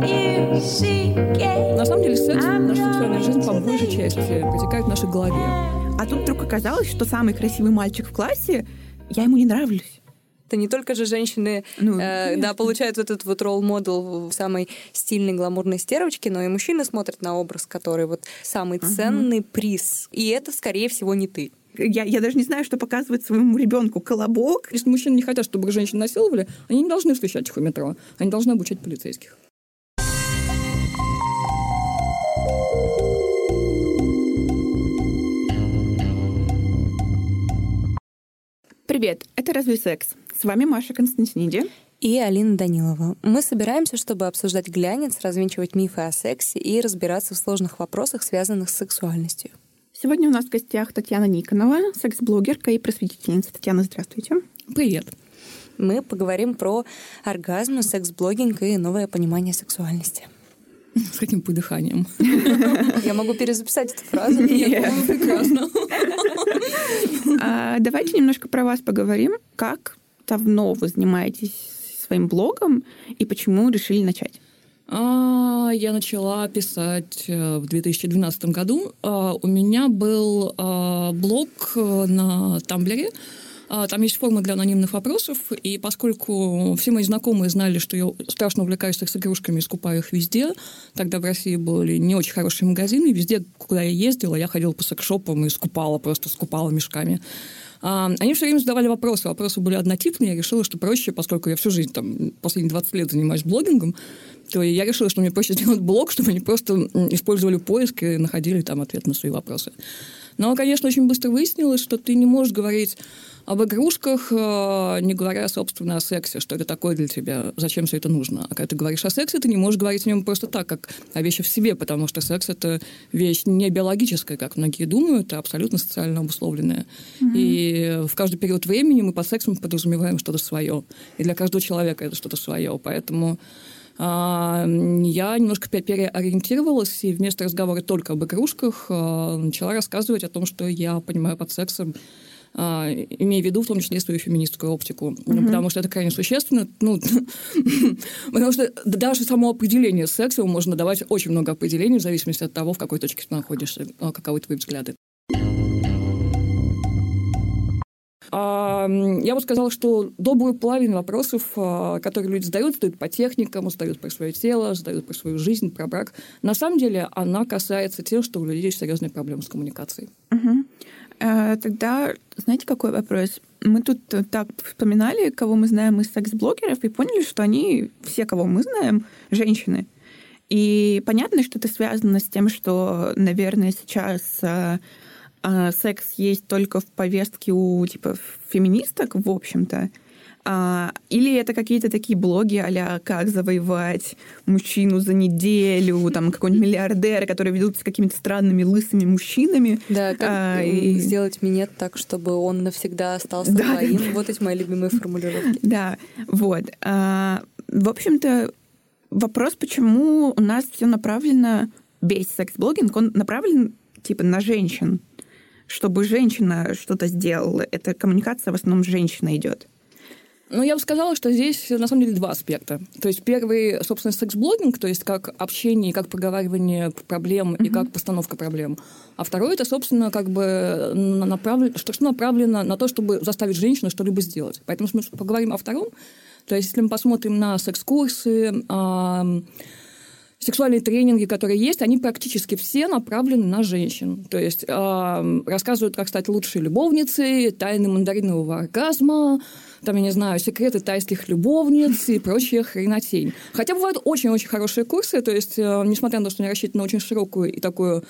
На самом деле секс, наша сексуальная жизнь по большей части протекает в нашей голове. А тут вдруг оказалось, что самый красивый мальчик в классе, я ему не нравлюсь. Это не только же женщины, ну, э, да, получают вот этот вот ролл-модел в самой стильной гламурной стервочке, но и мужчины смотрят на образ, который вот самый ценный угу. приз. И это, скорее всего, не ты. Я, я даже не знаю, что показывать своему ребенку колобок. Если мужчины не хотят, чтобы женщин насиловали, они не должны встречать их у метро. Они должны обучать полицейских. Привет, это «Разве секс?» С вами Маша Константиниди. И Алина Данилова. Мы собираемся, чтобы обсуждать глянец, развенчивать мифы о сексе и разбираться в сложных вопросах, связанных с сексуальностью. Сегодня у нас в гостях Татьяна Никонова, секс-блогерка и просветительница. Татьяна, здравствуйте. Привет. Мы поговорим про оргазм, секс-блогинг и новое понимание сексуальности. С каким подыханием? Я могу перезаписать эту фразу. Нет, прекрасно. А, давайте немножко про вас поговорим. Как давно вы занимаетесь своим блогом и почему решили начать? А, я начала писать э, в 2012 году. А, у меня был блог э, на Тамблере, там есть форма для анонимных вопросов, и поскольку все мои знакомые знали, что я страшно увлекаюсь секс-игрушками и скупаю их везде, тогда в России были не очень хорошие магазины, везде, куда я ездила, я ходила по секс-шопам и скупала, просто скупала мешками. А, они все время задавали вопросы. Вопросы были однотипные. Я решила, что проще, поскольку я всю жизнь, там, последние 20 лет занимаюсь блогингом, то я решила, что мне проще сделать блог, чтобы они просто использовали поиск и находили там ответ на свои вопросы. Но, конечно, очень быстро выяснилось, что ты не можешь говорить об игрушках, э, не говоря, собственно, о сексе, что это такое для тебя, зачем все это нужно. А когда ты говоришь о сексе, ты не можешь говорить о нем просто так, как о вещи в себе, потому что секс — это вещь не биологическая, как многие думают, а абсолютно социально обусловленная. Mm-hmm. И в каждый период времени мы под сексом подразумеваем что-то свое. И для каждого человека это что-то свое. Поэтому а, я немножко переориентировалась и вместо разговора только об игрушках а, начала рассказывать о том, что я понимаю под сексом а, имея в виду в том числе свою феминистскую оптику, mm-hmm. потому что это крайне существенно. Ну, потому что даже само определение секса можно давать очень много определений в зависимости от того, в какой точке ты находишься, а, каковы твои взгляды. Я бы сказала, что добрую половину вопросов, которые люди задают, задают по техникам, задают про свое тело, задают про свою жизнь, про брак. На самом деле она касается тех, что у людей есть серьезные проблемы с коммуникацией. Угу. Э, тогда, знаете, какой вопрос? Мы тут так вспоминали, кого мы знаем из секс-блогеров, и поняли, что они, все, кого мы знаем, женщины. И понятно, что это связано с тем, что, наверное, сейчас э, секс есть только в повестке у типа феминисток, в общем-то. А, или это какие-то такие блоги а «Как завоевать мужчину за неделю», там какой-нибудь миллиардер, которые ведут с какими-то странными лысыми мужчинами. Да, как а, и... сделать минет так, чтобы он навсегда остался да, твоим. Да. Вот эти мои любимые формулировки. Да, вот. А, в общем-то, вопрос, почему у нас все направлено, весь секс-блогинг, он направлен типа на женщин, чтобы женщина что-то сделала. Это коммуникация в основном женщина идет. Ну, я бы сказала, что здесь на самом деле два аспекта. То есть первый, собственно, секс-блогинг, то есть как общение, как проговаривание проблем mm-hmm. и как постановка проблем. А второй это, собственно, как бы направлено, что, что направлено на то, чтобы заставить женщину что-либо сделать. Поэтому, мы поговорим о втором, то есть если мы посмотрим на секс-курсы, сексуальные тренинги, которые есть, они практически все направлены на женщин. То есть э, рассказывают, как стать лучшей любовницей, тайны мандаринового оргазма, там, я не знаю, секреты тайских любовниц и прочая хренотень. Хотя бывают очень-очень хорошие курсы, то есть, э, несмотря на то, что они рассчитаны на очень широкую и такую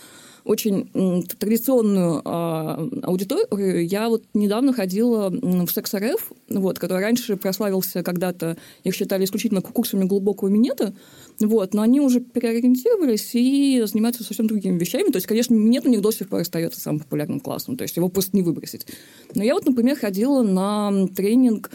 очень традиционную э, аудиторию. Я вот недавно ходила в Секс.РФ, вот, который раньше прославился когда-то, их считали исключительно курсами глубокого минета, вот, но они уже переориентировались и занимаются совсем другими вещами. То есть, конечно, минет у них до сих пор остается самым популярным классом, то есть его просто не выбросить. Но я вот, например, ходила на тренинг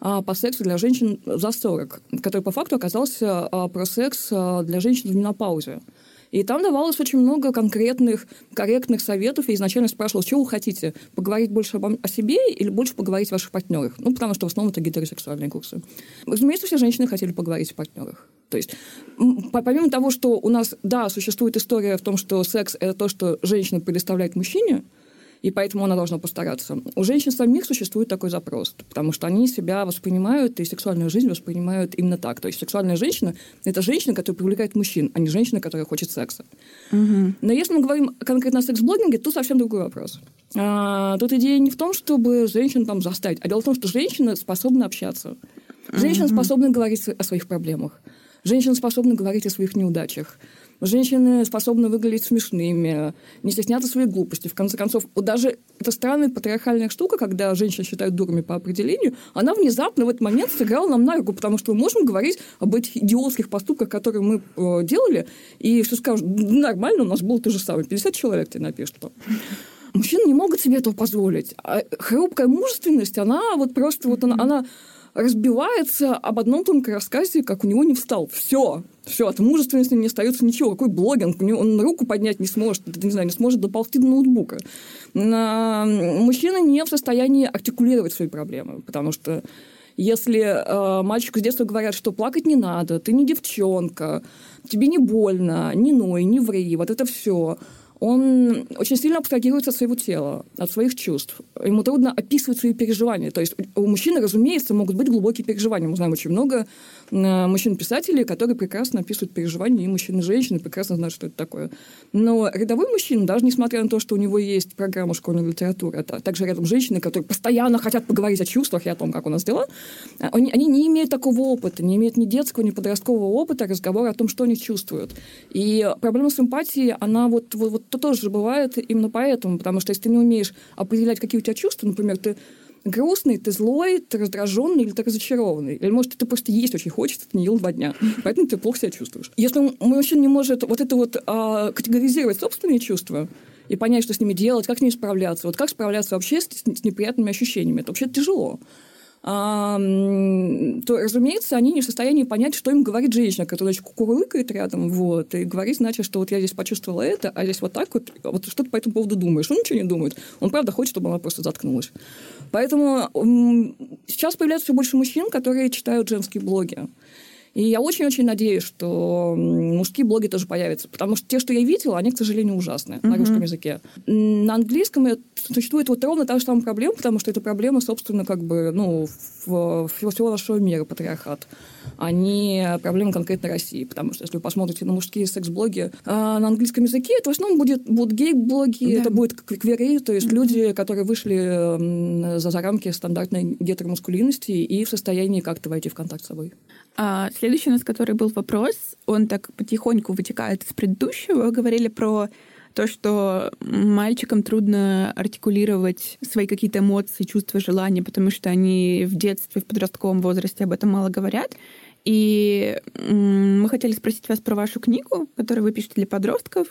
а, по сексу для женщин за 40, который по факту оказался а, про секс а, для женщин в менопаузе. И там давалось очень много конкретных, корректных советов. И изначально спрашивал, что вы хотите? Поговорить больше об, о себе или больше поговорить о ваших партнерах? Ну, потому что в основном это гетеросексуальные курсы. Разумеется, все женщины хотели поговорить о партнерах. То есть, помимо того, что у нас, да, существует история в том, что секс – это то, что женщина предоставляет мужчине – и поэтому она должна постараться. У женщин самих существует такой запрос, потому что они себя воспринимают и сексуальную жизнь воспринимают именно так. То есть сексуальная женщина – это женщина, которая привлекает мужчин, а не женщина, которая хочет секса. Угу. Но если мы говорим конкретно о секс-блогинге, то совсем другой вопрос. А, тут идея не в том, чтобы женщин там заставить, а дело в том, что женщина способна общаться. Женщина угу. способна говорить о своих проблемах. Женщина способна говорить о своих неудачах. Женщины способны выглядеть смешными, не стесняться своей глупости. В конце концов, вот даже эта странная патриархальная штука, когда женщин считают дурами по определению, она внезапно в этот момент сыграла нам на руку, потому что мы можем говорить об этих идиотских поступках, которые мы э, делали, и все скажут, нормально, у нас было то же самое. 50 человек тебе напишут. Мужчины не могут себе этого позволить. А хрупкая мужественность, она вот просто вот она, она разбивается об одном только рассказе, как у него не встал. Все. Все, от мужественности не остается ничего. Какой блогинг? Он руку поднять не сможет, не знаю, не сможет доползти до ноутбука. Мужчина не в состоянии артикулировать свои проблемы, потому что если э, мальчику с детства говорят, что плакать не надо, ты не девчонка, тебе не больно, не ной, не ври, вот это все он очень сильно абстрагируется от своего тела, от своих чувств. Ему трудно описывать свои переживания. То есть у мужчины, разумеется, могут быть глубокие переживания. Мы знаем очень много мужчин-писателей, которые прекрасно описывают переживания, и мужчины и женщины прекрасно знают, что это такое. Но рядовой мужчина, даже несмотря на то, что у него есть программа школьной литературы, это также рядом женщины, которые постоянно хотят поговорить о чувствах и о том, как у нас дела, они, они не имеют такого опыта, не имеют ни детского, ни подросткового опыта разговора о том, что они чувствуют. И проблема с эмпатией, она вот, вот, вот то тоже бывает именно поэтому, потому что если ты не умеешь определять, какие у тебя чувства, например, ты грустный, ты злой, ты раздраженный или ты разочарованный. Или, может, ты просто есть очень хочется, ты не ел два дня. Поэтому ты плохо себя чувствуешь. Если мужчина не может вот это вот а, категоризировать собственные чувства, и понять, что с ними делать, как с ними справляться. Вот как справляться вообще с, с неприятными ощущениями. Это вообще тяжело то, разумеется, они не в состоянии понять, что им говорит женщина, которая кукурлыкает рядом, вот, и говорит, значит, что вот я здесь почувствовала это, а здесь вот так вот, вот что ты по этому поводу думаешь? Он ничего не думает. Он, правда, хочет, чтобы она просто заткнулась. Поэтому сейчас появляется все больше мужчин, которые читают женские блоги. И я очень-очень надеюсь, что мужские блоги тоже появятся, потому что те, что я видела, они, к сожалению, ужасные uh-huh. на русском языке. На английском существует вот ровно та же самая проблема, потому что это проблема, собственно, как бы, ну, всего нашего мира, патриархат а не проблема конкретно России. Потому что если вы посмотрите на мужские секс-блоги а на английском языке, это в основном будет, будут гей-блоги, да. это будет квери, то есть mm-hmm. люди, которые вышли за, за рамки стандартной гетеромаскулинности и в состоянии как-то войти в контакт с собой. А следующий у нас, который был вопрос, он так потихоньку вытекает из предыдущего. Говорили про то, что мальчикам трудно артикулировать свои какие-то эмоции, чувства, желания, потому что они в детстве, в подростковом возрасте об этом мало говорят. И мы хотели спросить вас про вашу книгу, которую вы пишете для подростков.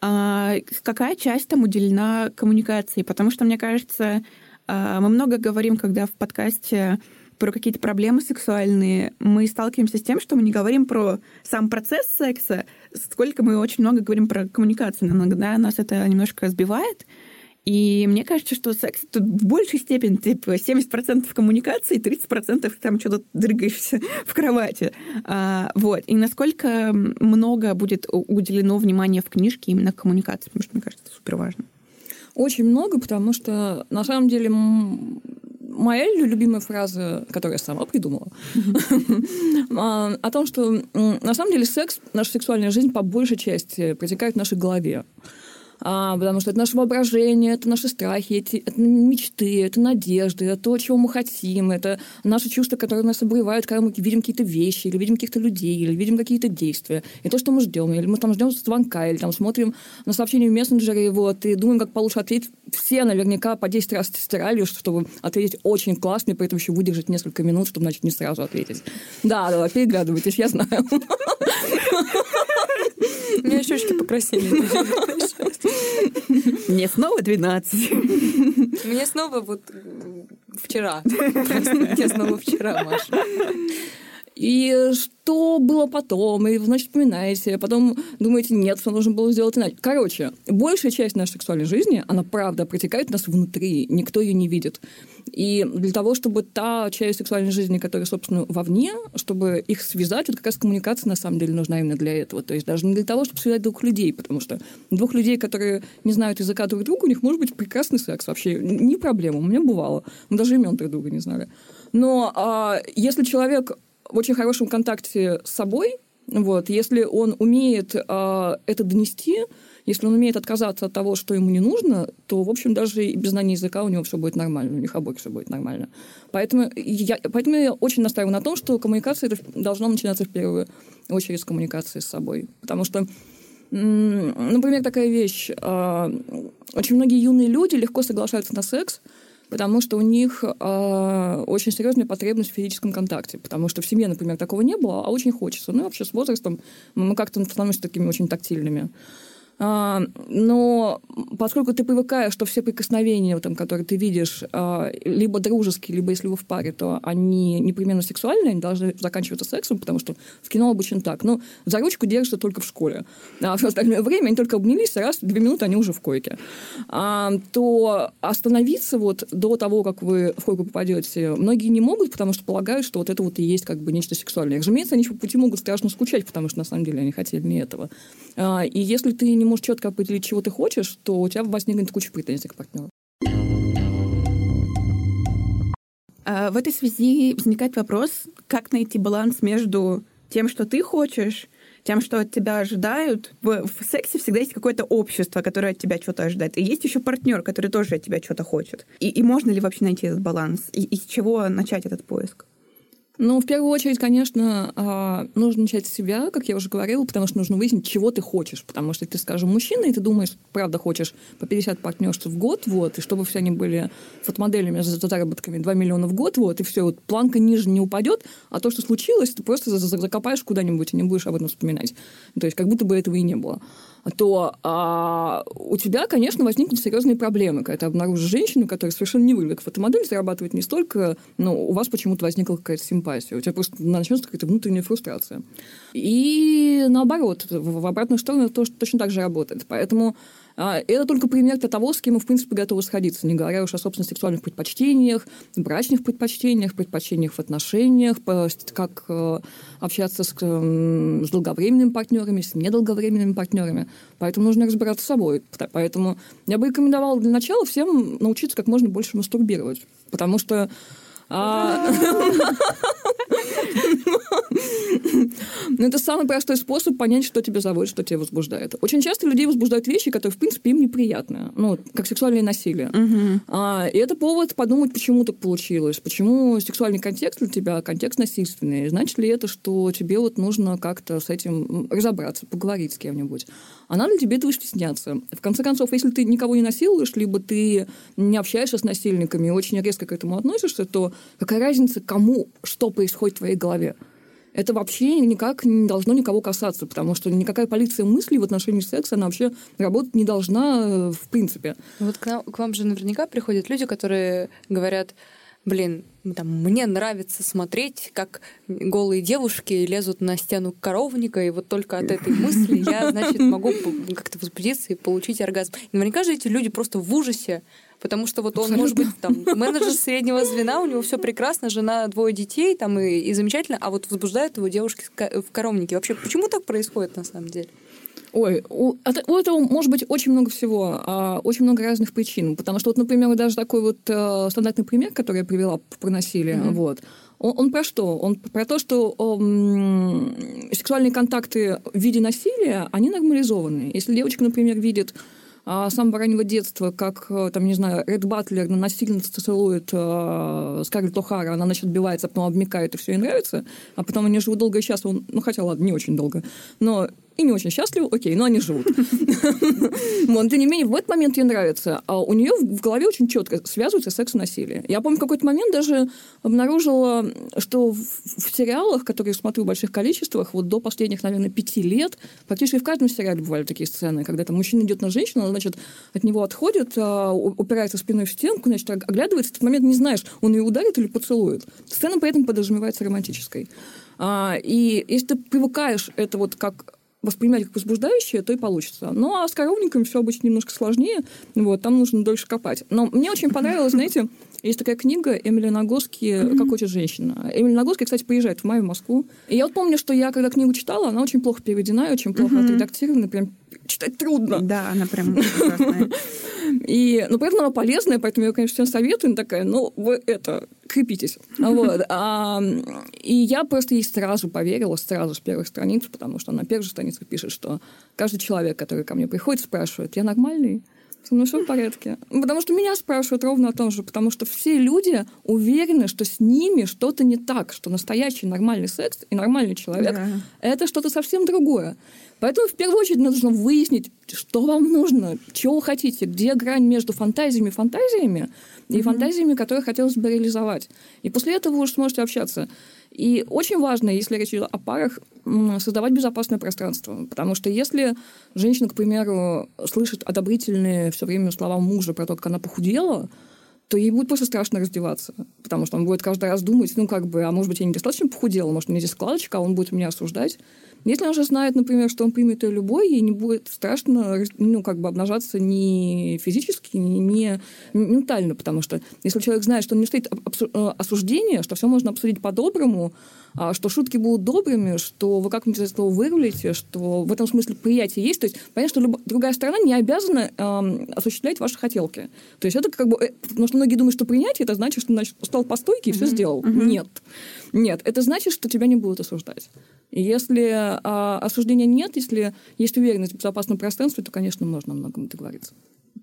А какая часть там уделена коммуникации? Потому что, мне кажется, а, мы много говорим, когда в подкасте про какие-то проблемы сексуальные, мы сталкиваемся с тем, что мы не говорим про сам процесс секса, сколько мы очень много говорим про коммуникацию. Иногда нас это немножко сбивает. И мне кажется, что секс тут в большей степени типа 70% коммуникации, 30% там что-то дрыгаешься в кровати. А, вот. И насколько много будет уделено внимания в книжке именно коммуникации, потому что, мне кажется, это супер важно. Очень много, потому что на самом деле моя любимая фраза, которую я сама придумала, а, о том, что на самом деле секс, наша сексуальная жизнь по большей части протекает в нашей голове а, потому что это наше воображение, это наши страхи, эти, это мечты, это надежды, это то, чего мы хотим, это наши чувства, которые нас обуревают, когда мы видим какие-то вещи, или видим каких-то людей, или видим какие-то действия, и то, что мы ждем, или мы там ждем звонка, или там смотрим на сообщение в мессенджере, вот, и думаем, как получше ответить. Все наверняка по 10 раз стирали, чтобы ответить очень классно, и при этом еще выдержать несколько минут, чтобы, значит, не сразу ответить. Да, да, переглядывайтесь, я знаю. У меня щечки покрасили. Мне снова 12. Мне снова вот вчера. Мне снова вчера, Маша. И что было потом, и, значит, вспоминаете, а потом думаете, нет, что нужно было сделать иначе. Короче, большая часть нашей сексуальной жизни, она правда протекает у нас внутри, никто ее не видит. И для того, чтобы та часть сексуальной жизни, которая, собственно, вовне, чтобы их связать, вот как раз коммуникация на самом деле нужна именно для этого. То есть даже не для того, чтобы связать двух людей, потому что двух людей, которые не знают языка друг друга, у них может быть прекрасный секс вообще. Не проблема, у меня бывало. Мы даже имен друг друга не знали. Но а, если человек в очень хорошем контакте с собой, вот, если он умеет а, это донести, если он умеет отказаться от того, что ему не нужно, то, в общем, даже и без знания языка у него все будет нормально, у них обоих все будет нормально. Поэтому я, поэтому я очень настаиваю на том, что коммуникация должна начинаться в первую очередь с коммуникации с собой. Потому что Например, такая вещь. А, очень многие юные люди легко соглашаются на секс, потому что у них э, очень серьезная потребность в физическом контакте, потому что в семье, например, такого не было, а очень хочется. Ну и вообще с возрастом мы как-то становимся такими очень тактильными. А, но поскольку ты привыкаешь, что все прикосновения, там, которые ты видишь, а, либо дружеские, либо если вы в паре, то они непременно сексуальные, они должны заканчиваться сексом, потому что в кино обычно так. Ну, за ручку держатся только в школе. А все остальное время они только обнялись, раз, две минуты они уже в койке. А, то остановиться вот до того, как вы в койку попадете, многие не могут, потому что полагают, что вот это вот и есть как бы нечто сексуальное. Разумеется, они по пути могут страшно скучать, потому что на самом деле они хотели не этого. И если ты не можешь четко определить, чего ты хочешь, то у тебя возникнет куча претензий к партнеру. А, в этой связи возникает вопрос, как найти баланс между тем, что ты хочешь, тем, что от тебя ожидают. В, в сексе всегда есть какое-то общество, которое от тебя что-то ожидает. И есть еще партнер, который тоже от тебя что-то хочет. И, и можно ли вообще найти этот баланс? И, и с чего начать этот поиск? Ну, в первую очередь, конечно, а, нужно начать с себя, как я уже говорила, потому что нужно выяснить, чего ты хочешь. Потому что ты, скажем, мужчина, и ты думаешь, правда, хочешь по 50 партнерств в год, вот, и чтобы все они были фотомоделями за заработками 2 миллиона в год, вот, и все, вот, планка ниже не упадет, а то, что случилось, ты просто закопаешь куда-нибудь и не будешь об этом вспоминать. То есть, как будто бы этого и не было то а, у тебя, конечно, возникнут серьезные проблемы, когда ты обнаружишь женщину, которая совершенно не выглядит фотомодель, зарабатывает не столько, но у вас почему-то возникла какая-то симпатия, у тебя просто начнется какая-то внутренняя фрустрация. И наоборот, в обратную сторону это точно так же работает. Поэтому а, это только пример для того, с кем мы, в принципе, готовы сходиться, не говоря уж о, собственно, сексуальных предпочтениях, брачных предпочтениях, предпочтениях в отношениях, как э, общаться с, с долговременными партнерами, с недолговременными партнерами. Поэтому нужно разбираться с собой. Поэтому я бы рекомендовала для начала всем научиться как можно больше мастурбировать. Потому что а, ну, это самый простой способ понять, что тебя заводит, что тебя возбуждает. Очень часто людей возбуждают вещи, которые, в принципе, им неприятны. Ну, как сексуальное насилие. А, и это повод подумать, почему так получилось. Почему сексуальный контекст для тебя контекст насильственный. Значит ли это, что тебе вот нужно как-то с этим разобраться, поговорить с кем-нибудь? А надо ли тебе этого стесняться? В конце концов, если ты никого не насилуешь, либо ты не общаешься с насильниками и очень резко к этому относишься, то какая разница, кому что происходит в твоей голове? это вообще никак не должно никого касаться, потому что никакая полиция мыслей в отношении секса, она вообще работать не должна э, в принципе. Вот к, нам, к вам же наверняка приходят люди, которые говорят, блин, там, мне нравится смотреть, как голые девушки лезут на стену коровника, и вот только от этой мысли я, значит, могу как-то возбудиться и получить оргазм. И наверняка же эти люди просто в ужасе Потому что вот он может быть там менеджер среднего звена, у него все прекрасно, жена, двое детей, там и, и замечательно, а вот возбуждают его девушки в коровнике. Вообще, почему так происходит на самом деле? Ой, у, у этого может быть очень много всего, а, очень много разных причин. Потому что, вот, например, даже такой вот э, стандартный пример, который я привела про насилие, mm-hmm. вот, он, он про что? Он про то, что э, сексуальные контакты в виде насилия, они нормализованы. Если девочка, например, видит а, с самого раннего детства, как, э, там, не знаю, Ред Батлер насильно целует э, Скарлетт О'Хара, она, значит, отбивается, а потом обмекает, и все ей нравится, а потом они живут долго и счастливо, ну, хотя, ладно, не очень долго, но и не очень счастливы, окей, но они живут. Но, тем не менее, в этот момент ей нравится. А у нее в голове очень четко связывается секс и насилие. Я помню, в какой-то момент даже обнаружила, что в сериалах, которые я смотрю в больших количествах, вот до последних, наверное, пяти лет, практически в каждом сериале бывали такие сцены, когда там мужчина идет на женщину, она, значит, от него отходит, а, упирается спиной в стенку, значит, оглядывается, в этот момент не знаешь, он ее ударит или поцелует. Сцена при этом подразумевается романтической. А, и если ты привыкаешь это вот как воспринимать как возбуждающее, то и получится. Ну, а с коровниками все обычно немножко сложнее, вот, там нужно дольше копать. Но мне очень понравилось, знаете, есть такая книга Эмили Нагоски. «Как хочет женщина». Эмили Нагоски, кстати, приезжает в мае в Москву. И я вот помню, что я, когда книгу читала, она очень плохо переведена, очень плохо отредактирована, прям читать трудно. Да, она прям ужасная. И, ну, поэтому она полезная, поэтому я, конечно, всем советую. Такая, ну, вы это, крепитесь. Вот. А, и я просто ей сразу поверила, сразу с первых страниц, потому что она на первой странице пишет, что каждый человек, который ко мне приходит, спрашивает, я нормальный? Со мной все в порядке. Потому что меня спрашивают ровно о том же, потому что все люди уверены, что с ними что-то не так, что настоящий нормальный секс и нормальный человек да. это что-то совсем другое. Поэтому в первую очередь нужно выяснить, что вам нужно, чего вы хотите, где грань между фантазиями и фантазиями и mm-hmm. фантазиями, которые хотелось бы реализовать. И после этого вы уже сможете общаться. И очень важно, если речь идет о парах, создавать безопасное пространство. Потому что если женщина, к примеру, слышит одобрительные все время слова мужа про то, как она похудела, то ей будет просто страшно раздеваться. Потому что он будет каждый раз думать, ну, как бы, а может быть, я недостаточно похудела, может, у меня здесь складочка, а он будет меня осуждать. Если он же знает, например, что он примет ее любой, ей не будет страшно ну, как бы обнажаться ни физически, ни, ни ментально, потому что если человек знает, что он не стоит э, осуждения, что все можно обсудить по-доброму, а, что шутки будут добрыми, что вы как-нибудь из этого вырулите, что в этом смысле приятие есть. То есть понятно, что люб... другая сторона не обязана эм, осуществлять ваши хотелки. То есть это как бы... Э, потому что многие думают, что принятие это значит, что значит, стал по стойке и mm-hmm. все сделал. Mm-hmm. Нет. Нет. Это значит, что тебя не будут осуждать. И если а, осуждения нет, если есть уверенность в безопасном пространстве, то, конечно, можно о многом договориться.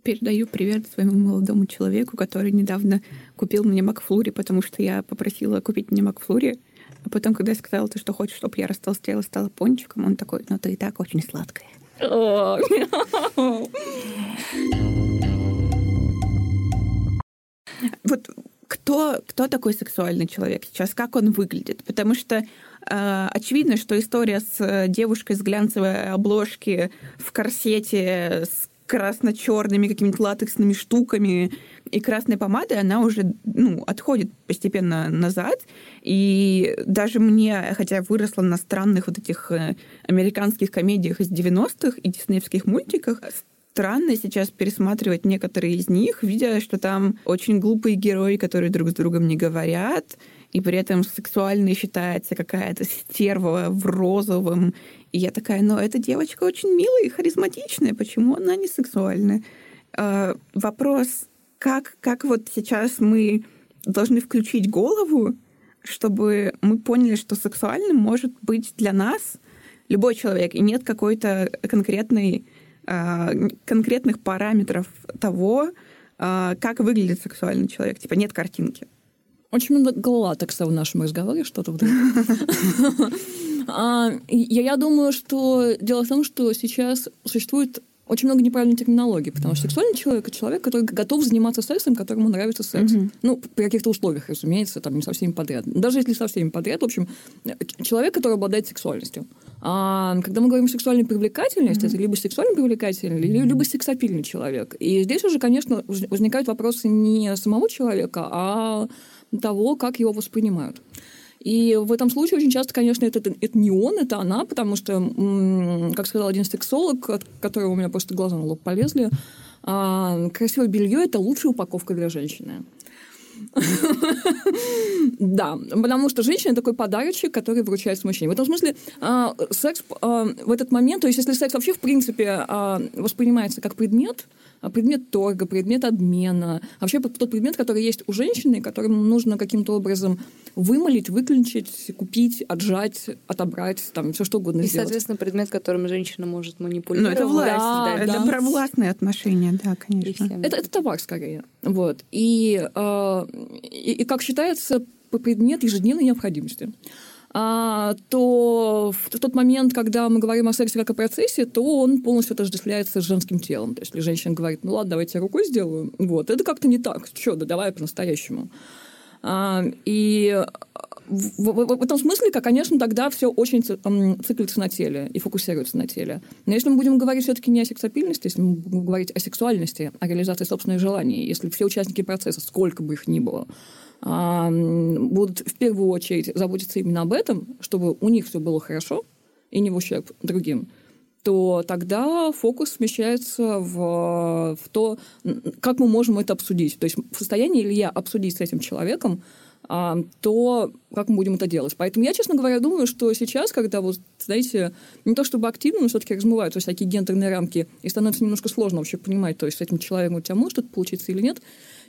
Передаю привет своему молодому человеку, который недавно купил мне Макфлури, потому что я попросила купить мне Макфлури. А потом, когда я сказала, ты что хочешь, чтобы я растолстела, стала пончиком, он такой, ну ты и так очень сладкая. Вот кто, кто такой сексуальный человек сейчас, как он выглядит? Потому что очевидно, что история с э, девушкой с глянцевой обложки в корсете с красно-черными какими-то латексными штуками и красной помадой, она уже ну, отходит постепенно назад. И даже мне, хотя я выросла на странных вот этих э, американских комедиях из 90-х и диснеевских мультиках, странно сейчас пересматривать некоторые из них, видя, что там очень глупые герои, которые друг с другом не говорят, и при этом сексуальной считается какая-то стерва в розовом. И я такая, но эта девочка очень милая и харизматичная, почему она не сексуальная? А, вопрос, как, как вот сейчас мы должны включить голову, чтобы мы поняли, что сексуальным может быть для нас любой человек, и нет какой-то конкретной, а, конкретных параметров того, а, как выглядит сексуальный человек. Типа нет картинки. Очень много латекса в нашем разговоре, что-то вдруг. А, я думаю, что дело в том, что сейчас существует очень много неправильной терминологии, потому что сексуальный человек – это человек, который готов заниматься сексом, которому нравится секс. Mm-hmm. Ну, при каких-то условиях, разумеется, там не со всеми подряд. Даже если со всеми подряд, в общем, человек, который обладает сексуальностью. А когда мы говорим сексуальной привлекательности, mm-hmm. это либо сексуальный привлекательный, mm-hmm. либо сексапильный человек. И здесь уже, конечно, возникают вопросы не самого человека, а того, как его воспринимают. И в этом случае очень часто, конечно, это, это не он, это она, потому что, как сказал один сексолог, от которого у меня просто глаза на лоб полезли, а, красивое белье это лучшая упаковка для женщины. Да, потому что женщина такой подарочек, который вручается мужчине. В этом смысле а, секс а, в этот момент, то есть если секс вообще в принципе воспринимается как предмет, предмет торга, предмет обмена, вообще тот предмет, который есть у женщины, которым нужно каким-то образом вымолить, выключить, купить, отжать, отобрать, там все что угодно И, сделать. соответственно, предмет, которым женщина может манипулировать. Ну, это власть, да, да, это да. про властные отношения, да, конечно. Это, это товар скорее. Вот. И, э, и, и, как считается, предмет ежедневной необходимости а, то в тот момент, когда мы говорим о сексе как о процессе, то он полностью отождествляется с женским телом. То есть, если женщина говорит, ну ладно, давайте я рукой сделаю, вот, это как-то не так. Что, да давай по-настоящему. А, и в, в, этом смысле, конечно, тогда все очень циклится на теле и фокусируется на теле. Но если мы будем говорить все-таки не о сексапильности, если мы будем говорить о сексуальности, о реализации собственных желаний, если все участники процесса, сколько бы их ни было, будут в первую очередь заботиться именно об этом, чтобы у них все было хорошо и не в ущерб другим, то тогда фокус смещается в, в то, как мы можем это обсудить. То есть в состоянии ли я обсудить с этим человеком, то как мы будем это делать. Поэтому я, честно говоря, думаю, что сейчас, когда, вот, знаете, не то чтобы активно, но все-таки размываются всякие гендерные рамки, и становится немножко сложно вообще понимать, то есть с этим человеком у тебя может что-то получиться или нет,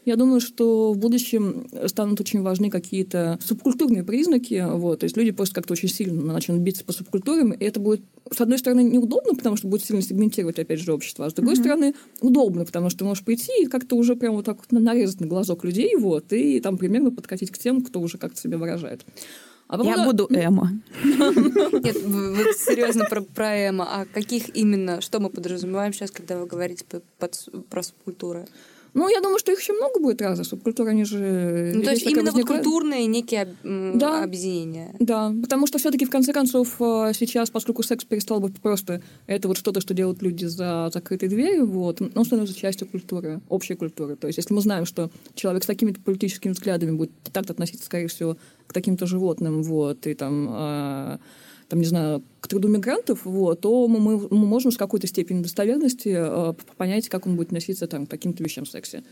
я думаю, что в будущем станут очень важны какие-то субкультурные признаки. Вот. То есть люди просто как-то очень сильно начнут биться по субкультурам. И это будет, с одной стороны, неудобно, потому что будет сильно сегментировать, опять же, общество. А с другой mm-hmm. стороны, удобно, потому что ты можешь прийти и как-то уже прямо вот так вот нарезать на глазок людей, вот, и там примерно подкатить к тем, кто уже как-то себя выражает. А поводу... Я буду Эма. Нет, вы серьезно про, про Эма. А каких именно, что мы подразумеваем сейчас, когда вы говорите под, про субкультуры? Ну, я думаю, что их еще много будет разных. Субкультуры, они же... Ну, то есть именно вот культурные некие да. объединения. Да, потому что все таки в конце концов, э, сейчас, поскольку секс перестал быть просто это вот что-то, что делают люди за закрытой дверью, вот, он становится частью культуры, общей культуры. То есть если мы знаем, что человек с такими так взглядами будет так относиться, скорее всего, к таким-то животным, вот, и там... Э, там, не знаю, к труду мигрантов, вот, то мы, мы, мы можем с какой-то степенью достоверности э, понять, как он будет относиться там, к каким-то вещам в сексе.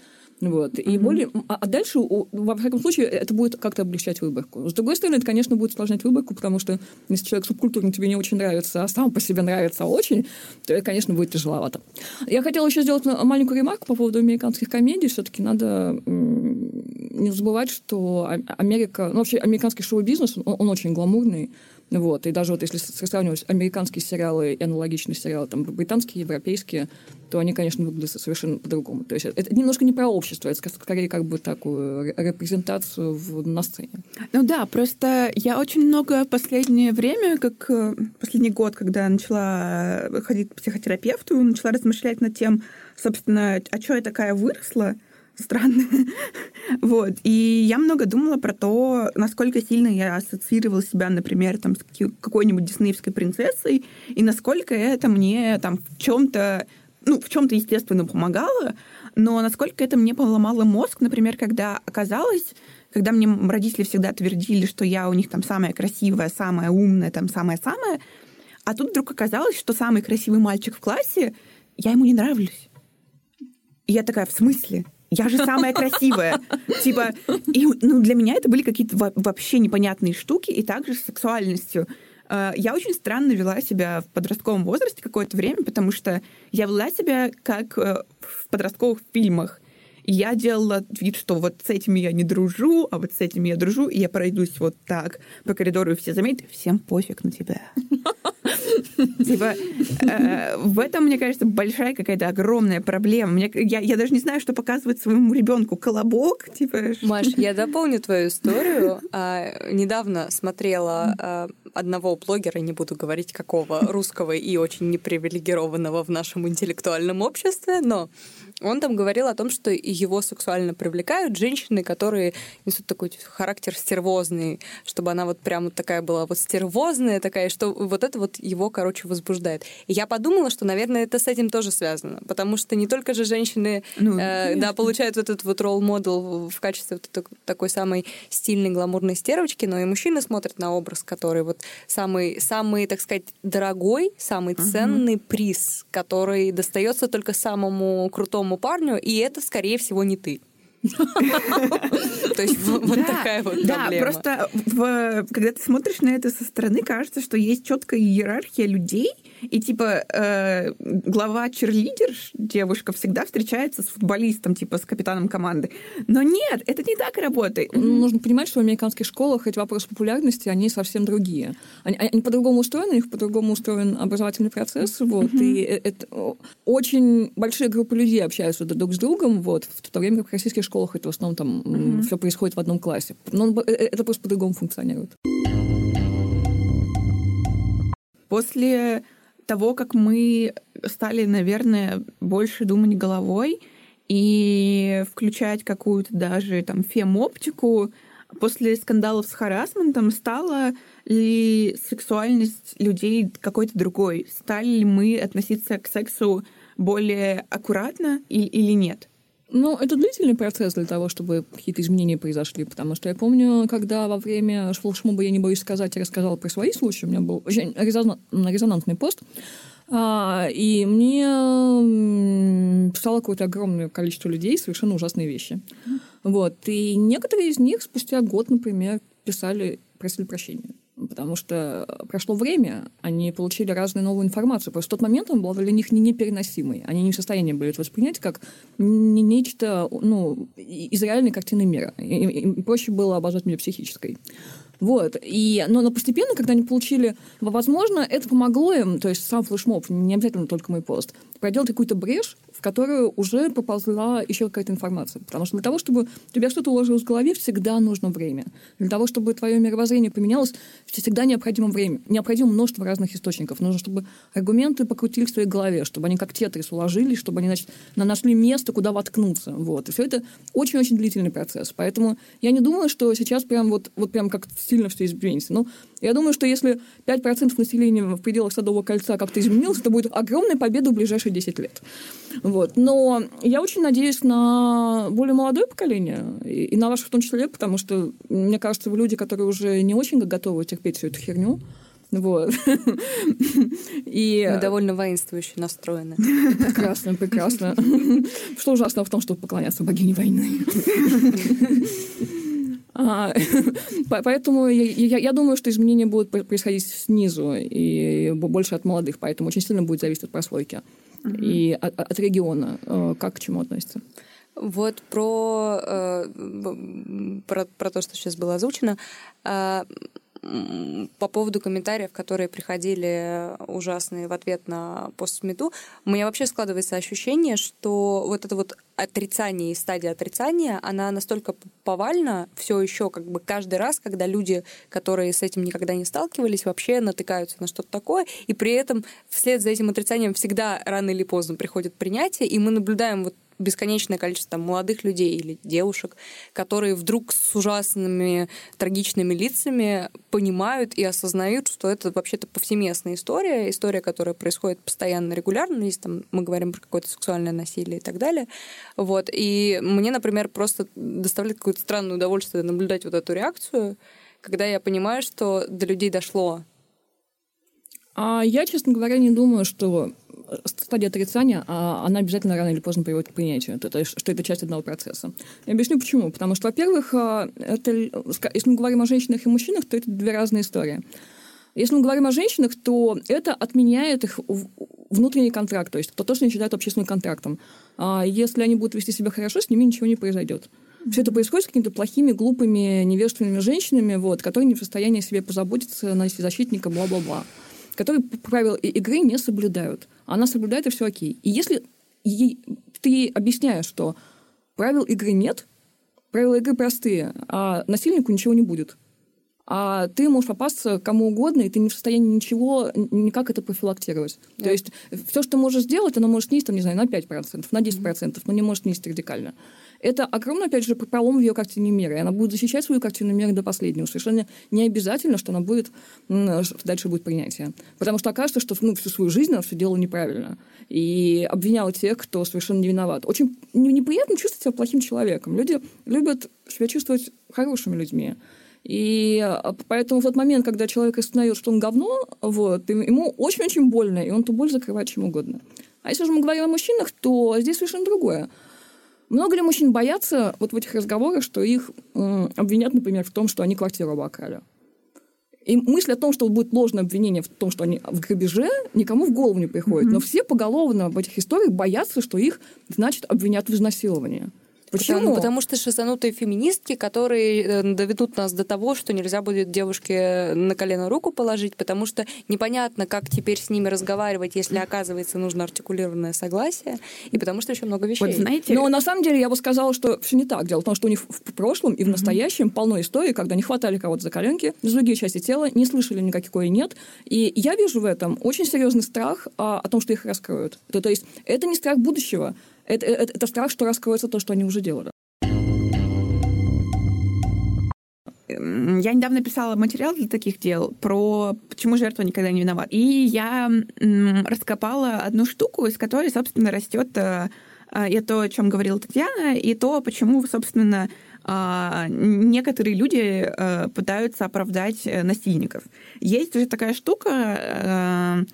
Вот. Mm-hmm. И более, а, а дальше, во всяком случае, это будет как-то облегчать выборку. С другой стороны, это, конечно, будет усложнять выборку, потому что если человек субкультурно тебе не очень нравится, а сам по себе нравится очень, то это, конечно, будет тяжеловато. Я хотела еще сделать маленькую ремарку по поводу американских комедий. Все-таки надо не забывать, что Америка, ну, вообще американский шоу-бизнес, он, он очень гламурный, вот. И даже вот если сравнивать американские сериалы и аналогичные сериалы, там, британские, европейские, то они, конечно, выглядят совершенно по-другому. То есть это немножко не про общество, это скорее как бы такую репрезентацию в, на сцене. Ну да, просто я очень много в последнее время, как э, последний год, когда начала ходить к психотерапевту, начала размышлять над тем, собственно, а что я такая выросла, странно. вот. И я много думала про то, насколько сильно я ассоциировала себя, например, там, с какой-нибудь диснеевской принцессой, и насколько это мне там в чем-то ну, в чем-то, естественно, помогало, но насколько это мне поломало мозг, например, когда оказалось, когда мне родители всегда твердили, что я у них там самая красивая, самая умная, там самая-самая, а тут вдруг оказалось, что самый красивый мальчик в классе, я ему не нравлюсь. И я такая, в смысле? Я же самая красивая. Типа, и, ну, для меня это были какие-то вообще непонятные штуки, и также с сексуальностью. Э, я очень странно вела себя в подростковом возрасте какое-то время, потому что я вела себя как э, в подростковых фильмах. И я делала вид, что вот с этими я не дружу, а вот с этими я дружу, и я пройдусь вот так по коридору, и все заметят, всем пофиг на тебя. Типа, э, в этом, мне кажется, большая какая-то огромная проблема. Мне, я, я даже не знаю, что показывать своему ребенку. Колобок, типа... Маш, я дополню твою историю. А, недавно смотрела а, одного блогера, не буду говорить какого, русского и очень непривилегированного в нашем интеллектуальном обществе, но он там говорил о том, что его сексуально привлекают женщины, которые несут такой характер стервозный, чтобы она вот прям такая была вот стервозная такая, что вот это вот его, короче, возбуждает. И я подумала, что, наверное, это с этим тоже связано, потому что не только же женщины, ну, э, да, получают вот этот вот ролл-модел в качестве вот такой самой стильной, гламурной стервочки, но и мужчины смотрят на образ, который вот самый, самый, так сказать, дорогой, самый ценный приз, который достается только самому крутому парню, и это, скорее всего, не ты. То есть вот такая вот проблема. Да, просто когда ты смотришь на это со стороны, кажется, что есть четкая иерархия людей, и типа э, глава черлидер, девушка, всегда встречается с футболистом, типа с капитаном команды. Но нет, это не так работает. Mm-hmm. Нужно понимать, что в американских школах эти вопросы популярности, они совсем другие. Они, они по-другому устроены, их по-другому устроен образовательный процесс, вот, mm-hmm. и э, это очень большие группы людей общаются друг с другом, вот, в то время как в российских школах это в основном там mm-hmm. все происходит в одном классе. Но э, э, это просто по-другому функционирует. После того, как мы стали, наверное, больше думать головой и включать какую-то даже там фем-оптику, после скандалов с харасментом стала ли сексуальность людей какой-то другой? Стали ли мы относиться к сексу более аккуратно или, или нет? Ну, это длительный процесс для того, чтобы какие-то изменения произошли, потому что я помню, когда во время флешмоба, я не боюсь сказать, я рассказала про свои случаи, у меня был очень резонансный пост, а, и мне писало какое-то огромное количество людей совершенно ужасные вещи. Вот. И некоторые из них спустя год, например, писали, просили прощения потому что прошло время, они получили разную новую информацию. Просто в тот момент он был для них не непереносимый. Они не в состоянии были это воспринять как не нечто ну, из реальной картины мира. Им, проще было обожать меня психической. Вот. И, но, но постепенно, когда они получили, возможно, это помогло им, то есть сам флешмоб, не обязательно только мой пост, проделать какую-то брешь, в которую уже поползла еще какая-то информация. Потому что для того, чтобы у тебя что-то уложилось в голове, всегда нужно время. Для того, чтобы твое мировоззрение поменялось, всегда необходимо время. Необходимо множество разных источников. Нужно, чтобы аргументы покрутились в твоей голове, чтобы они как тетрис уложились, чтобы они значит, нашли место, куда воткнуться. Вот. И все это очень-очень длительный процесс. Поэтому я не думаю, что сейчас прям вот, вот прям как сильно все изменится. Ну, я думаю, что если 5% населения в пределах Садового кольца как-то изменилось, это будет огромная победа в ближайшие 10 лет. Вот. Но я очень надеюсь на более молодое поколение, и на ваше в том числе, потому что, мне кажется, вы люди, которые уже не очень готовы терпеть всю эту херню. Вот. И... Мы довольно воинствующе настроены. Прекрасно, прекрасно. Что ужасно в том, чтобы поклоняться богине войны. А, поэтому я, я, я думаю, что изменения будут происходить снизу и больше от молодых, поэтому очень сильно будет зависеть от прослойки угу. и от, от региона, э, как к чему относится. Вот про, э, про, про то, что сейчас было озвучено. По поводу комментариев, которые приходили ужасные в ответ на постсмету, у меня вообще складывается ощущение, что вот это вот отрицание и стадия отрицания, она настолько повальна все еще как бы каждый раз, когда люди, которые с этим никогда не сталкивались, вообще натыкаются на что-то такое, и при этом вслед за этим отрицанием всегда рано или поздно приходит принятие, и мы наблюдаем вот бесконечное количество там, молодых людей или девушек, которые вдруг с ужасными трагичными лицами понимают и осознают, что это вообще-то повсеместная история, история, которая происходит постоянно, регулярно, если там, мы говорим про какое-то сексуальное насилие и так далее. Вот. И мне, например, просто доставляет какое-то странное удовольствие наблюдать вот эту реакцию, когда я понимаю, что до людей дошло. А я, честно говоря, не думаю, что стадия отрицания, а она обязательно рано или поздно приводит к принятию, это, что это часть одного процесса. Я объясню почему. Потому что, во-первых, а, это, если мы говорим о женщинах и мужчинах, то это две разные истории. Если мы говорим о женщинах, то это отменяет их внутренний контракт, то есть то, что они считают общественным контрактом. А если они будут вести себя хорошо, с ними ничего не произойдет. Все это происходит с какими-то плохими, глупыми, невежественными женщинами, вот, которые не в состоянии себе позаботиться, найти защитника, бла-бла-бла которые правила игры не соблюдают. Она соблюдает, и все окей. И если ей, ты объясняешь, что правил игры нет, правила игры простые, а насильнику ничего не будет, а ты можешь попасться кому угодно, и ты не в состоянии ничего, никак это профилактировать. Да. То есть все, что можешь сделать, оно может снизить, там, не знаю, на 5%, на 10%, mm-hmm. но не может снизить радикально. Это огромный, опять же, пролом в ее картине мира. И она будет защищать свою картину мира до последнего. Совершенно не обязательно, что она будет, дальше будет принятие. Потому что окажется, что ну, всю свою жизнь она все делала неправильно. И обвиняла тех, кто совершенно не виноват. Очень неприятно чувствовать себя плохим человеком. Люди любят себя чувствовать хорошими людьми. И а, поэтому в тот момент, когда человек осознает, что он говно, вот, ему очень-очень больно, и он эту боль закрывает чем угодно. А если же мы говорим о мужчинах, то здесь совершенно другое. Много ли мужчин боятся вот в этих разговорах, что их э, обвинят, например, в том, что они квартиру обокрали? И мысль о том, что будет ложное обвинение в том, что они в грабеже, никому в голову не приходит. Mm-hmm. Но все поголовно в этих историях боятся, что их, значит, обвинят в изнасиловании. Почему? Потому, потому что шизанутые феминистки, которые э, доведут нас до того, что нельзя будет девушке на колено руку положить, потому что непонятно, как теперь с ними разговаривать, если, оказывается, нужно артикулированное согласие, и потому что еще много вещей. Вот знаете... Но на самом деле я бы сказала, что все не так. Дело в том, что у них в прошлом и в настоящем mm-hmm. полно историй, когда не хватали кого-то за коленки, за другие части тела, не слышали никакой нет. И я вижу в этом очень серьезный страх а, о том, что их раскроют. То, то есть это не страх будущего, это, это, это страх, что раскроется то, что они уже делали. Я недавно писала материал для таких дел про почему жертва никогда не виновата. И я раскопала одну штуку, из которой, собственно, растет э, а, и то, о чем говорила Татьяна, и то, почему, собственно, а, некоторые люди а, пытаются оправдать э, насильников. Есть же такая штука,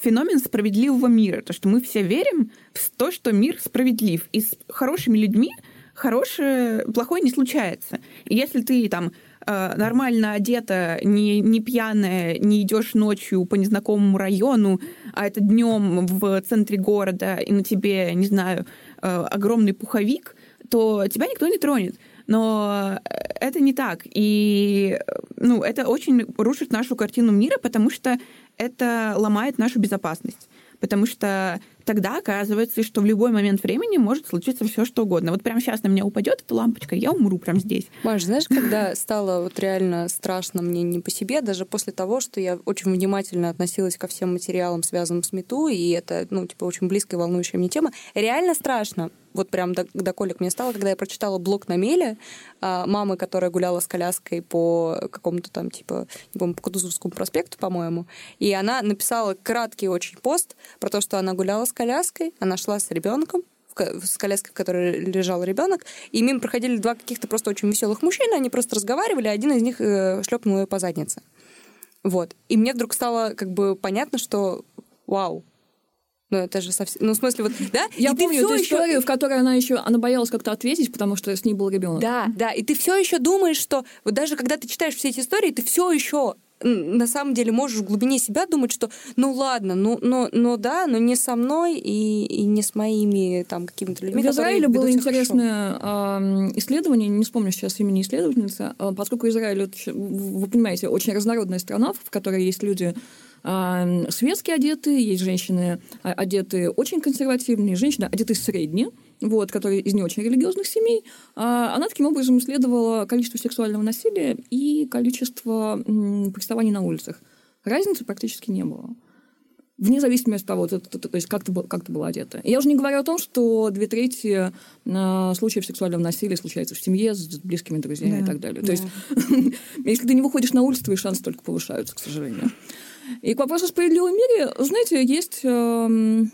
феномен справедливого мира, то, что мы все верим в то, что мир справедлив, и с хорошими людьми хорошее, плохое не случается. И если ты там нормально одета, не, не пьяная, не идешь ночью по незнакомому району, а это днем в центре города, и на тебе, не знаю, огромный пуховик, то тебя никто не тронет. Но это не так. И ну, это очень рушит нашу картину мира, потому что это ломает нашу безопасность. Потому что тогда оказывается, что в любой момент времени может случиться все что угодно. Вот прямо сейчас на меня упадет эта лампочка, я умру прямо здесь. Маш, знаешь, когда стало вот реально страшно мне не по себе, даже после того, что я очень внимательно относилась ко всем материалам, связанным с МИТУ, и это, ну, типа, очень близкая волнующая мне тема, реально страшно вот прям до, до колик мне стало, когда я прочитала блог на Меле а, мамы, которая гуляла с коляской по какому-то там, типа, не помню, по Кутузовскому проспекту, по-моему, и она написала краткий очень пост про то, что она гуляла с коляской, она шла с ребенком, с коляской, в которой лежал ребенок, и мимо проходили два каких-то просто очень веселых мужчины, они просто разговаривали, а один из них э, шлепнул ее по заднице. Вот. И мне вдруг стало как бы понятно, что вау, ну, это же совсем... Ну, в смысле, вот, да? Я и помню эту еще... историю, в которой она еще... Она боялась как-то ответить, потому что с ней был ребенок. Да, да. И ты все еще думаешь, что... Вот даже когда ты читаешь все эти истории, ты все еще на самом деле можешь в глубине себя думать, что ну ладно, ну, но, но да, но не со мной и, и не с моими там какими-то людьми. В Израиле было интересное э, исследование, не вспомню сейчас имени исследовательницы, э, поскольку Израиль, вы понимаете, очень разнородная страна, в которой есть люди светские одетые, есть женщины а, одетые очень консервативные, женщины одетые средние, вот, которые из не очень религиозных семей. А она таким образом исследовала количество сексуального насилия и количество приставаний на улицах. Разницы практически не было. Вне зависимости от того, то, то, то, то есть как ты, как ты была одета. Я уже не говорю о том, что две трети э, случаев сексуального насилия случается в семье, с близкими друзьями да, и так далее. Да. То есть, если ты не выходишь на улицу, твои шансы только повышаются, к сожалению. И к вопросу о справедливом мире, знаете, есть э,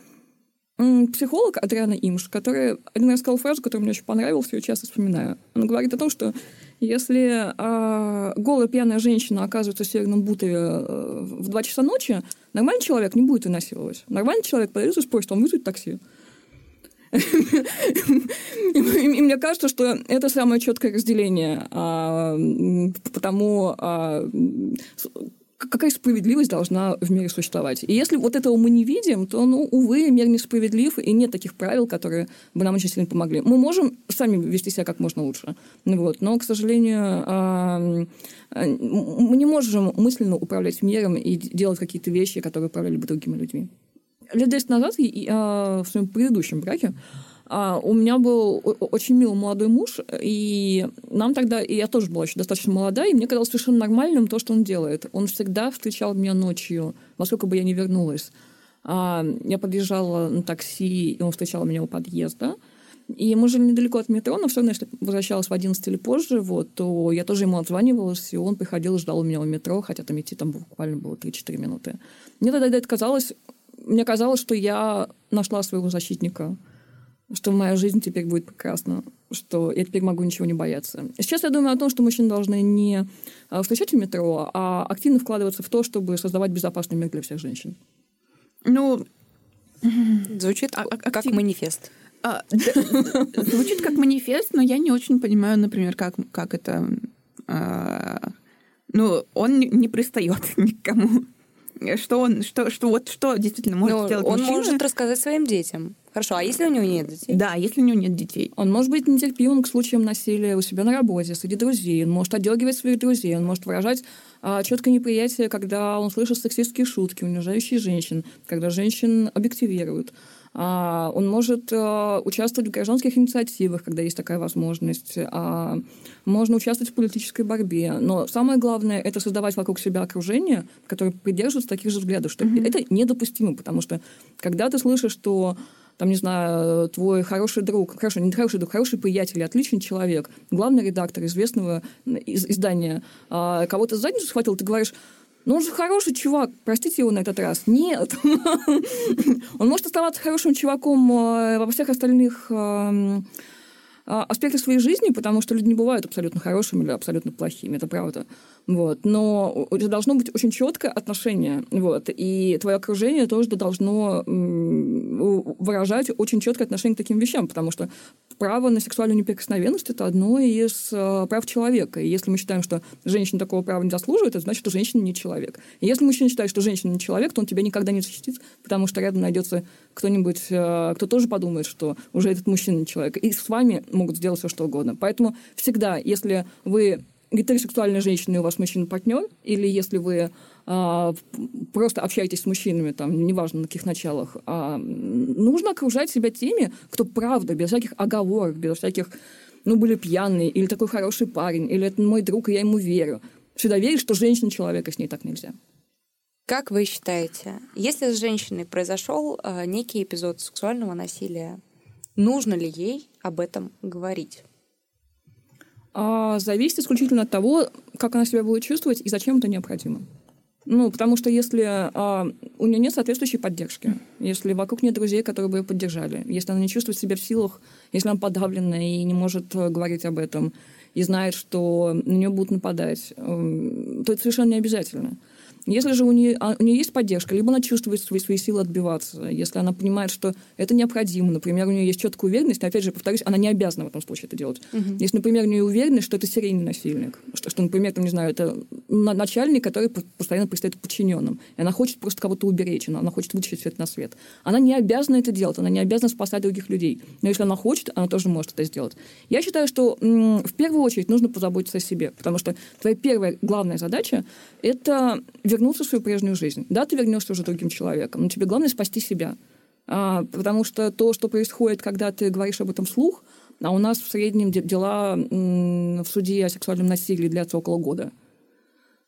психолог Адриана Имш, который один раз сказал фразу, которая мне очень понравилась, я часто вспоминаю. Он говорит о том, что если э, голая пьяная женщина оказывается в Северном Бутове э, в 2 часа ночи, нормальный человек не будет ее насиловать. Нормальный человек подойдет и спросит, он вызовет такси. И мне кажется, что это самое четкое разделение а, потому, а, какая справедливость должна в мире существовать. И если вот этого мы не видим, то, ну, увы, мир несправедлив, и нет таких правил, которые бы нам очень сильно помогли. Мы можем сами вести себя как можно лучше, вот, но, к сожалению, мы не можем мысленно управлять миром и делать какие-то вещи, которые управляли бы другими людьми. Лет 10 назад я в своем предыдущем браке а, у меня был очень милый молодой муж, и нам тогда, и я тоже была еще достаточно молодая, и мне казалось совершенно нормальным то, что он делает. Он всегда встречал меня ночью, во сколько бы я ни вернулась. А, я подъезжала на такси, и он встречал меня у подъезда. И мы жили недалеко от метро, но все равно, если возвращалась в 11 или позже, вот, то я тоже ему отзванивалась, и он приходил и ждал меня у метро, хотя там идти там буквально было 3-4 минуты. Мне тогда это казалось, мне казалось, что я нашла своего защитника что моя жизнь теперь будет прекрасна, что я теперь могу ничего не бояться. Сейчас я думаю о том, что мужчины должны не а, встречать в метро, а активно вкладываться в то, чтобы создавать безопасный мир для всех женщин. Ну, звучит а, как манифест. А, да, звучит как манифест, но я не очень понимаю, например, как, как это... А, ну, он не пристает никому. Что он, что, что вот что действительно может Но сделать он мужчина? может рассказать своим детям. Хорошо, а если у него нет детей? Да, если у него нет детей. Он может быть нетерпимым к случаям насилия у себя на работе, среди друзей. Он может отдергивать своих друзей, он может выражать а, четкое неприятие, когда он слышит сексистские шутки, унижающие женщин, когда женщин объективируют. А, он может а, участвовать в гражданских инициативах, когда есть такая возможность. А, можно участвовать в политической борьбе. Но самое главное — это создавать вокруг себя окружение, которое придерживается таких же взглядов, что mm-hmm. это недопустимо, потому что когда ты слышишь, что там, не знаю, твой хороший друг, хорошо, не хороший друг, хороший приятель, отличный человек, главный редактор известного издания, кого-то за задницу схватил, ты говоришь, Но он же хороший чувак, простите его на этот раз. Нет. Он может оставаться хорошим чуваком э, во всех остальных эм, а, аспектах своей жизни, потому что люди не бывают абсолютно хорошими или абсолютно плохими, это правда. Вот. Но это должно быть очень четкое отношение. Вот. И твое окружение тоже должно выражать очень четкое отношение к таким вещам, потому что право на сексуальную неприкосновенность – это одно из э, прав человека. И если мы считаем, что женщина такого права не заслуживает, это значит, что женщина не человек. И если мужчина считает, что женщина не человек, то он тебя никогда не защитит, потому что рядом найдется кто-нибудь, э, кто тоже подумает, что уже этот мужчина не человек. И с вами могут сделать все, что угодно. Поэтому всегда, если вы гетеросексуальная женщина, и у вас мужчина-партнер, или если вы а, просто общаетесь с мужчинами, там, неважно на каких началах, а, нужно окружать себя теми, кто правда, без всяких оговорок, без всяких, ну, были пьяные, или такой хороший парень, или это мой друг, и я ему верю. Всегда верить, что женщина человека, с ней так нельзя. Как вы считаете, если с женщиной произошел э, некий эпизод сексуального насилия, нужно ли ей об этом говорить? А, зависит исключительно от того, как она себя будет чувствовать и зачем это необходимо. Ну, потому что если а, у нее нет соответствующей поддержки, если вокруг нет друзей, которые бы ее поддержали, если она не чувствует себя в силах, если она подавлена и не может э, говорить об этом, и знает, что на нее будут нападать, э, то это совершенно не обязательно. Если же у нее, а, у нее есть поддержка, либо она чувствует свои, свои силы отбиваться, если она понимает, что это необходимо, например, у нее есть четкая уверенность, опять же, повторюсь, она не обязана в этом случае это делать. Угу. Если, например, у нее уверенность, что это серийный насильник, что, что например, там, не знаю, это начальник, который постоянно предстоит подчиненным, и она хочет просто кого-то уберечь, она, она хочет вытащить все это на свет. Она не обязана это делать, она не обязана спасать других людей. Но если она хочет, она тоже может это сделать. Я считаю, что м- в первую очередь нужно позаботиться о себе, потому что твоя первая главная задача – это вернуться в свою прежнюю жизнь. Да, ты вернешься уже другим человеком, но тебе главное спасти себя. А, потому что то, что происходит, когда ты говоришь об этом вслух, а у нас в среднем дела в суде о сексуальном насилии длятся около года.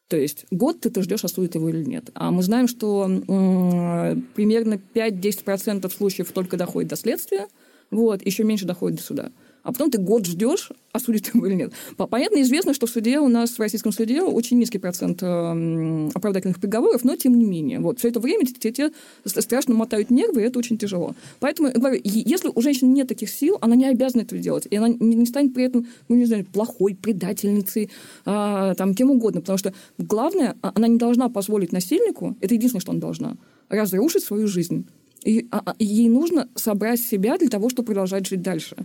То есть год ты, ты ждешь, осудит его или нет. А мы знаем, что м- примерно 5-10% случаев только доходит до следствия, вот, еще меньше доходит до суда а потом ты год ждешь, осудить его или нет. Понятно, известно, что в суде у нас, в российском суде, очень низкий процент э, оправдательных приговоров, но тем не менее. Вот, все это время тебе, тебе страшно мотают нервы, и это очень тяжело. Поэтому, говорю, если у женщины нет таких сил, она не обязана этого делать. И она не, не станет при этом, ну, не знаю, плохой, предательницей, э, там, кем угодно. Потому что главное, а, она не должна позволить насильнику, это единственное, что она должна, разрушить свою жизнь. И, а, а ей нужно собрать себя для того, чтобы продолжать жить дальше.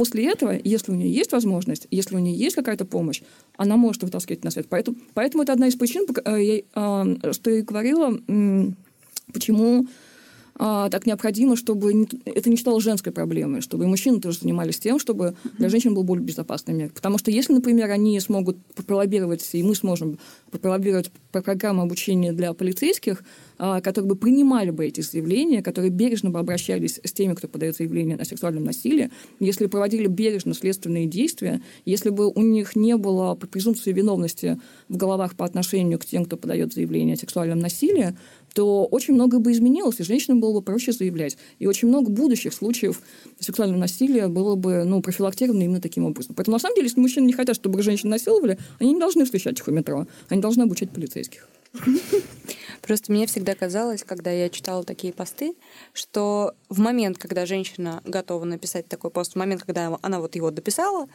После этого, если у нее есть возможность, если у нее есть какая-то помощь, она может вытаскивать на свет. Поэтому, поэтому это одна из причин, э, я, что я говорила, почему а, так необходимо, чтобы это не стало женской проблемой, чтобы и мужчины тоже занимались тем, чтобы для женщин был более безопасный мир. Потому что если, например, они смогут пролоббировать, и мы сможем пролоббировать программу обучения для полицейских, а, которые бы принимали бы эти заявления, которые бережно бы обращались с теми, кто подает заявление о сексуальном насилии, если проводили бережно следственные действия, если бы у них не было презумпции виновности в головах по отношению к тем, кто подает заявление о сексуальном насилии, то очень много бы изменилось, и женщинам было бы проще заявлять. И очень много будущих случаев сексуального насилия было бы ну, профилактировано именно таким образом. Поэтому, на самом деле, если мужчины не хотят, чтобы женщин насиловали, они не должны встречать их у метро. Они должны обучать полицейских. Просто мне всегда казалось, когда я читала такие посты, что в момент, когда женщина готова написать такой пост, в момент, когда она вот его дописала,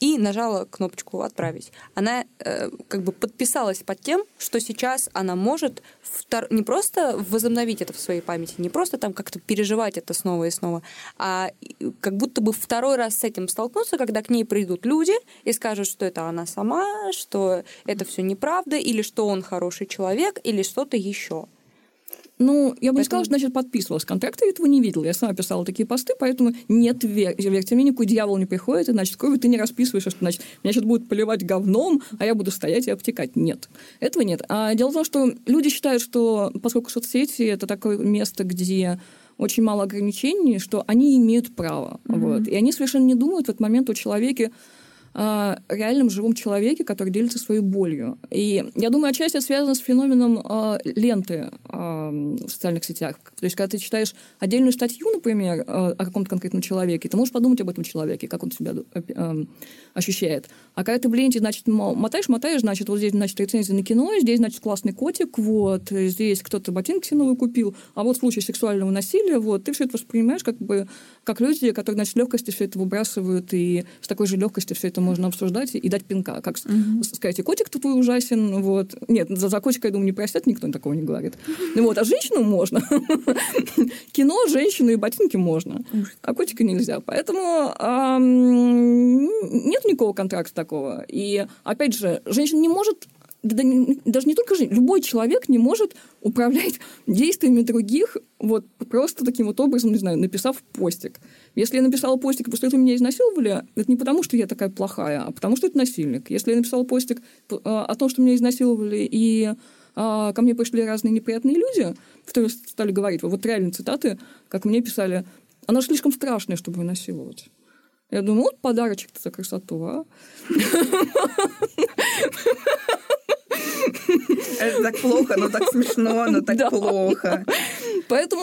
и нажала кнопочку «Отправить». Она э, как бы подписалась под тем, что сейчас она может втор... не просто возобновить это в своей памяти, не просто там как-то переживать это снова и снова, а как будто бы второй раз с этим столкнуться, когда к ней придут люди и скажут, что это она сама, что это все неправда, или что он хороший человек, или что-то еще. Ну, я бы поэтому... не сказала, что, значит, подписывалась контракт, я этого не видела. Я сама писала такие посты, поэтому нет, вер... верьте мне, никакой дьявол не приходит, значит, кроме ты не расписываешь, что, значит, меня сейчас будут поливать говном, а я буду стоять и обтекать. Нет. Этого нет. А дело в том, что люди считают, что поскольку соцсети — это такое место, где очень мало ограничений, что они имеют право. Mm-hmm. Вот. И они совершенно не думают в этот момент о человеке, э, реальном живом человеке, который делится своей болью. И я думаю, отчасти это связано с феноменом э, ленты э, в социальных сетях. То есть, когда ты читаешь отдельную статью, например, э, о каком-то конкретном человеке, ты можешь подумать об этом человеке, как он себя э, э, ощущает. А когда ты в ленте, значит, мотаешь, мотаешь, значит, вот здесь, значит, рецензия на кино, здесь, значит, классный котик, вот, здесь кто-то ботинки новые купил, а вот в случае сексуального насилия, вот, ты все это воспринимаешь как бы как люди, которые, значит, легкости все это выбрасывают, и с такой же легкостью все это можно обсуждать и дать пинка. Как угу. сказать, и котик твой ужасен, вот. Нет, за, за котика, я думаю, не простят, никто такого не говорит. Ну вот, а женщину можно. Кино, женщину и ботинки можно, а котика нельзя. Поэтому нет никакого контракта такого. И, опять же, женщина не может даже не только жизнь, любой человек не может управлять действиями других вот просто таким вот образом, не знаю, написав постик. Если я написала постик, после этого меня изнасиловали, это не потому, что я такая плохая, а потому, что это насильник. Если я написала постик а, о том, что меня изнасиловали, и а, ко мне пришли разные неприятные люди, которые стали говорить, вот реальные цитаты, как мне писали, она слишком страшная, чтобы ее насиловать. Я думаю, вот подарочек-то за красоту, а? Это так плохо, но так смешно, но так плохо. Поэтому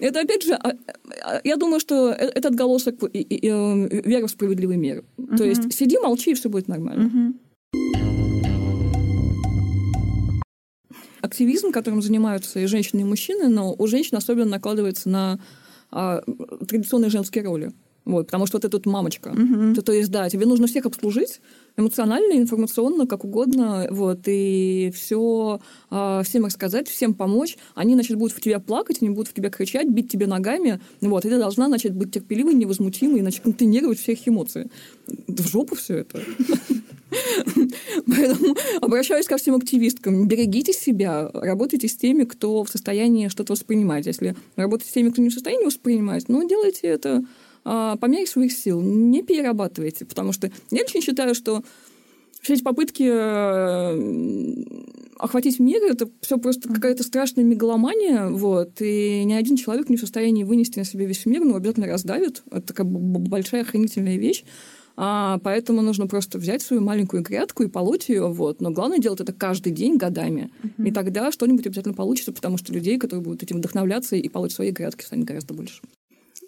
это, опять же, а, а, я думаю, что э, это отголосок веры в справедливый мир. То есть сиди, молчи, и все будет нормально. Активизм, которым занимаются и женщины, и мужчины, но у женщин особенно накладывается на а, традиционные женские роли. Вот, потому что вот эта вот мамочка. Угу. То, то есть, да, тебе нужно всех обслужить эмоционально, информационно, как угодно, вот, и все э, всем рассказать, всем помочь. Они, значит, будут в тебя плакать, они будут в тебя кричать, бить тебе ногами, вот, и ты должна, значит, быть терпеливой, невозмутимой, значит, контейнировать все их эмоции. В жопу все это. Поэтому обращаюсь ко всем активисткам. Берегите себя, работайте с теми, кто в состоянии что-то воспринимать. Если работаете с теми, кто не в состоянии воспринимать, ну, делайте это а, по мере своих сил. Не перерабатывайте, потому что я очень считаю, что все эти попытки э, охватить мир это все просто какая-то страшная мегаломания, вот, и ни один человек не в состоянии вынести на себе весь мир, но обязательно раздавит. Это такая большая охранительная вещь. А, поэтому нужно просто взять свою маленькую грядку и полоть ее, вот. Но главное делать это каждый день годами. Uh-huh. И тогда что-нибудь обязательно получится, потому что людей, которые будут этим вдохновляться и полоть свои грядки, станет гораздо больше.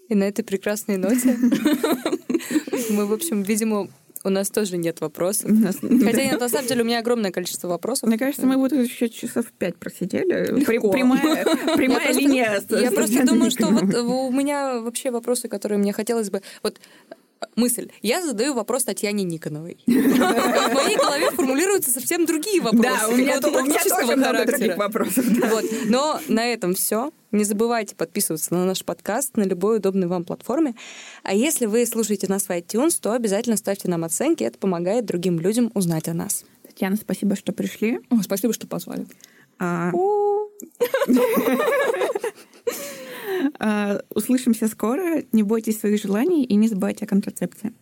И на этой прекрасной ноте мы, в общем, видимо, у нас тоже нет вопросов. Хотя нет, на самом деле у меня огромное количество вопросов. Мне кажется, мы вот еще часов пять просидели. Легко. Прямая, прямая я линия. Просто, я просто думаю, что вот у меня вообще вопросы, которые мне хотелось бы... Вот мысль. Я задаю вопрос Татьяне Никоновой. В моей голове формулируются совсем другие вопросы. Да, у меня, тоже много других вопросов. Вот. Но на этом все. Не забывайте подписываться на наш подкаст на любой удобной вам платформе. А если вы слушаете нас в iTunes, то обязательно ставьте нам оценки. Это помогает другим людям узнать о нас. Татьяна, спасибо, что пришли. О, спасибо, что позвали. А, услышимся скоро. Не бойтесь своих желаний и не забывайте о контрацепции.